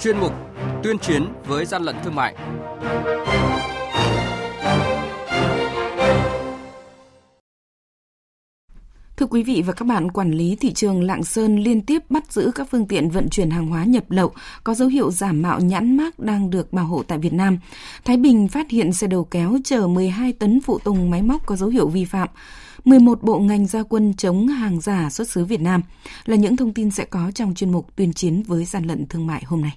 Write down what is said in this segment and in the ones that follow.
chuyên mục Tuyên chiến với gian lận thương mại. Thưa quý vị và các bạn, quản lý thị trường Lạng Sơn liên tiếp bắt giữ các phương tiện vận chuyển hàng hóa nhập lậu có dấu hiệu giả mạo nhãn mác đang được bảo hộ tại Việt Nam. Thái Bình phát hiện xe đầu kéo chở 12 tấn phụ tùng máy móc có dấu hiệu vi phạm. 11 bộ ngành gia quân chống hàng giả xuất xứ Việt Nam là những thông tin sẽ có trong chuyên mục tuyên chiến với gian lận thương mại hôm nay.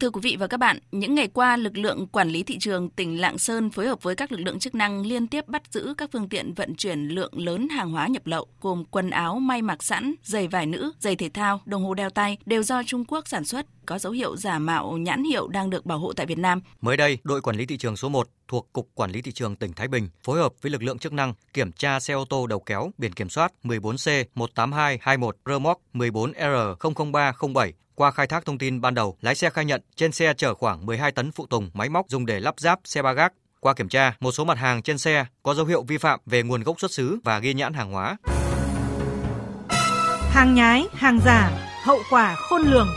Thưa quý vị và các bạn, những ngày qua, lực lượng quản lý thị trường tỉnh Lạng Sơn phối hợp với các lực lượng chức năng liên tiếp bắt giữ các phương tiện vận chuyển lượng lớn hàng hóa nhập lậu gồm quần áo may mặc sẵn, giày vải nữ, giày thể thao, đồng hồ đeo tay đều do Trung Quốc sản xuất, có dấu hiệu giả mạo nhãn hiệu đang được bảo hộ tại Việt Nam. Mới đây, đội quản lý thị trường số 1 thuộc Cục Quản lý Thị trường tỉnh Thái Bình phối hợp với lực lượng chức năng kiểm tra xe ô tô đầu kéo biển kiểm soát 14C18221 Remote 14R00307 qua khai thác thông tin ban đầu, lái xe khai nhận trên xe chở khoảng 12 tấn phụ tùng máy móc dùng để lắp ráp xe ba gác. Qua kiểm tra, một số mặt hàng trên xe có dấu hiệu vi phạm về nguồn gốc xuất xứ và ghi nhãn hàng hóa. Hàng nhái, hàng giả, hậu quả khôn lường.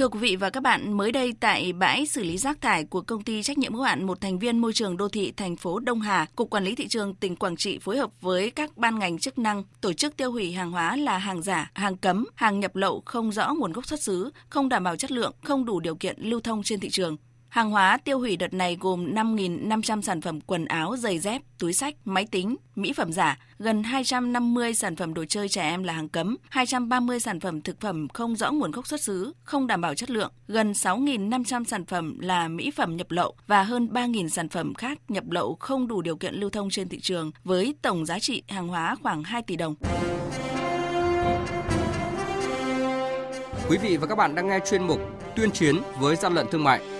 Thưa quý vị và các bạn, mới đây tại bãi xử lý rác thải của công ty trách nhiệm hữu hạn một thành viên môi trường đô thị thành phố Đông Hà, Cục Quản lý thị trường tỉnh Quảng Trị phối hợp với các ban ngành chức năng tổ chức tiêu hủy hàng hóa là hàng giả, hàng cấm, hàng nhập lậu không rõ nguồn gốc xuất xứ, không đảm bảo chất lượng, không đủ điều kiện lưu thông trên thị trường. Hàng hóa tiêu hủy đợt này gồm 5.500 sản phẩm quần áo, giày dép, túi sách, máy tính, mỹ phẩm giả, gần 250 sản phẩm đồ chơi trẻ em là hàng cấm, 230 sản phẩm thực phẩm không rõ nguồn gốc xuất xứ, không đảm bảo chất lượng, gần 6.500 sản phẩm là mỹ phẩm nhập lậu và hơn 3.000 sản phẩm khác nhập lậu không đủ điều kiện lưu thông trên thị trường với tổng giá trị hàng hóa khoảng 2 tỷ đồng. Quý vị và các bạn đang nghe chuyên mục Tuyên chiến với gian lận thương mại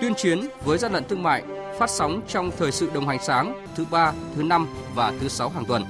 tuyên chiến với gian lận thương mại phát sóng trong thời sự đồng hành sáng thứ ba, thứ năm và thứ sáu hàng tuần.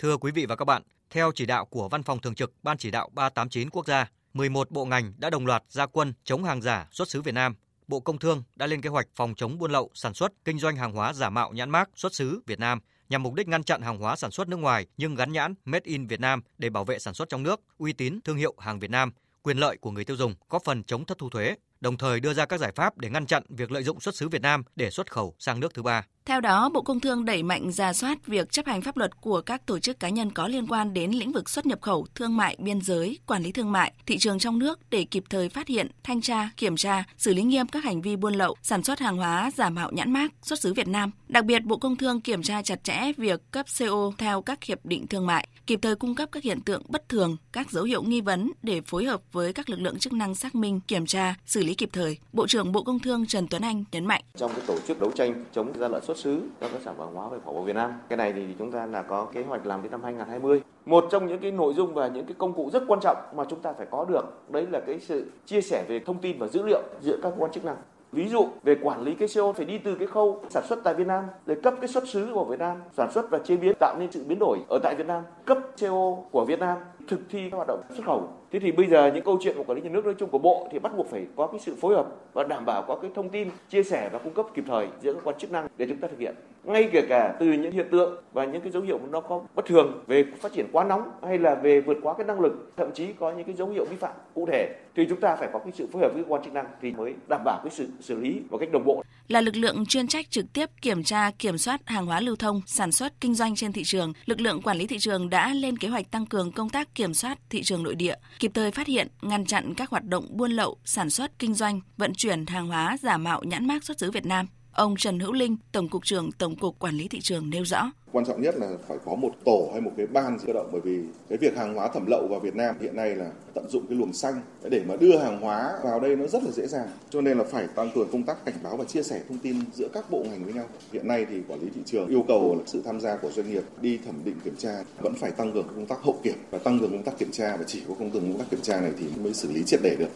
Thưa quý vị và các bạn, theo chỉ đạo của Văn phòng Thường trực Ban Chỉ đạo 389 quốc gia, 11 bộ ngành đã đồng loạt ra quân chống hàng giả xuất xứ Việt Nam. Bộ Công Thương đã lên kế hoạch phòng chống buôn lậu, sản xuất, kinh doanh hàng hóa giả mạo nhãn mác xuất xứ Việt Nam nhằm mục đích ngăn chặn hàng hóa sản xuất nước ngoài nhưng gắn nhãn Made in Việt Nam để bảo vệ sản xuất trong nước, uy tín thương hiệu hàng Việt Nam, quyền lợi của người tiêu dùng, góp phần chống thất thu thuế, đồng thời đưa ra các giải pháp để ngăn chặn việc lợi dụng xuất xứ Việt Nam để xuất khẩu sang nước thứ ba. Theo đó, Bộ Công Thương đẩy mạnh ra soát việc chấp hành pháp luật của các tổ chức cá nhân có liên quan đến lĩnh vực xuất nhập khẩu, thương mại, biên giới, quản lý thương mại, thị trường trong nước để kịp thời phát hiện, thanh tra, kiểm tra, xử lý nghiêm các hành vi buôn lậu, sản xuất hàng hóa giả mạo nhãn mác xuất xứ Việt Nam. Đặc biệt, Bộ Công Thương kiểm tra chặt chẽ việc cấp CO theo các hiệp định thương mại, kịp thời cung cấp các hiện tượng bất thường, các dấu hiệu nghi vấn để phối hợp với các lực lượng chức năng xác minh, kiểm tra, xử lý kịp thời. Bộ trưởng Bộ Công Thương Trần Tuấn Anh nhấn mạnh. Trong cái tổ chức đấu tranh chống gian lận xuất xuất xứ các sản phẩm hóa về khẩu Việt Nam, cái này thì chúng ta là có kế hoạch làm đến năm 2020. Một trong những cái nội dung và những cái công cụ rất quan trọng mà chúng ta phải có được đấy là cái sự chia sẻ về thông tin và dữ liệu giữa các cơ quan chức năng Ví dụ về quản lý cái CO phải đi từ cái khâu sản xuất tại Việt Nam để cấp cái xuất xứ của Việt Nam, sản xuất và chế biến tạo nên sự biến đổi ở tại Việt Nam, cấp CO của Việt Nam, thực thi các hoạt động xuất khẩu. Thế thì bây giờ những câu chuyện của quản lý nhà nước nói chung của bộ thì bắt buộc phải có cái sự phối hợp và đảm bảo có cái thông tin chia sẻ và cung cấp kịp thời giữa các quan chức năng để chúng ta thực hiện. Ngay kể cả từ những hiện tượng và những cái dấu hiệu nó có bất thường về phát triển quá nóng hay là về vượt quá cái năng lực, thậm chí có những cái dấu hiệu vi phạm cụ thể thì chúng ta phải có cái sự phối hợp với cơ quan chức năng thì mới đảm bảo cái sự xử lý một cách đồng bộ. Là lực lượng chuyên trách trực tiếp kiểm tra, kiểm soát hàng hóa lưu thông, sản xuất, kinh doanh trên thị trường, lực lượng quản lý thị trường đã lên kế hoạch tăng cường công tác kiểm soát thị trường nội địa, kịp thời phát hiện, ngăn chặn các hoạt động buôn lậu, sản xuất, kinh doanh, vận chuyển hàng hóa giả mạo nhãn mác xuất xứ Việt Nam. Ông Trần Hữu Linh, Tổng cục trưởng Tổng cục Quản lý thị trường nêu rõ. quan trọng nhất là phải có một tổ hay một cái ban cơ động bởi vì cái việc hàng hóa thẩm lậu vào Việt Nam hiện nay là tận dụng cái luồng xanh. Để mà đưa hàng hóa vào đây nó rất là dễ dàng cho nên là phải tăng cường công tác cảnh báo và chia sẻ thông tin giữa các bộ ngành với nhau. Hiện nay thì quản lý thị trường yêu cầu là sự tham gia của doanh nghiệp đi thẩm định kiểm tra vẫn phải tăng cường công tác hậu kiểm và tăng cường công tác kiểm tra và chỉ có công tác kiểm tra này thì mới xử lý triệt để được.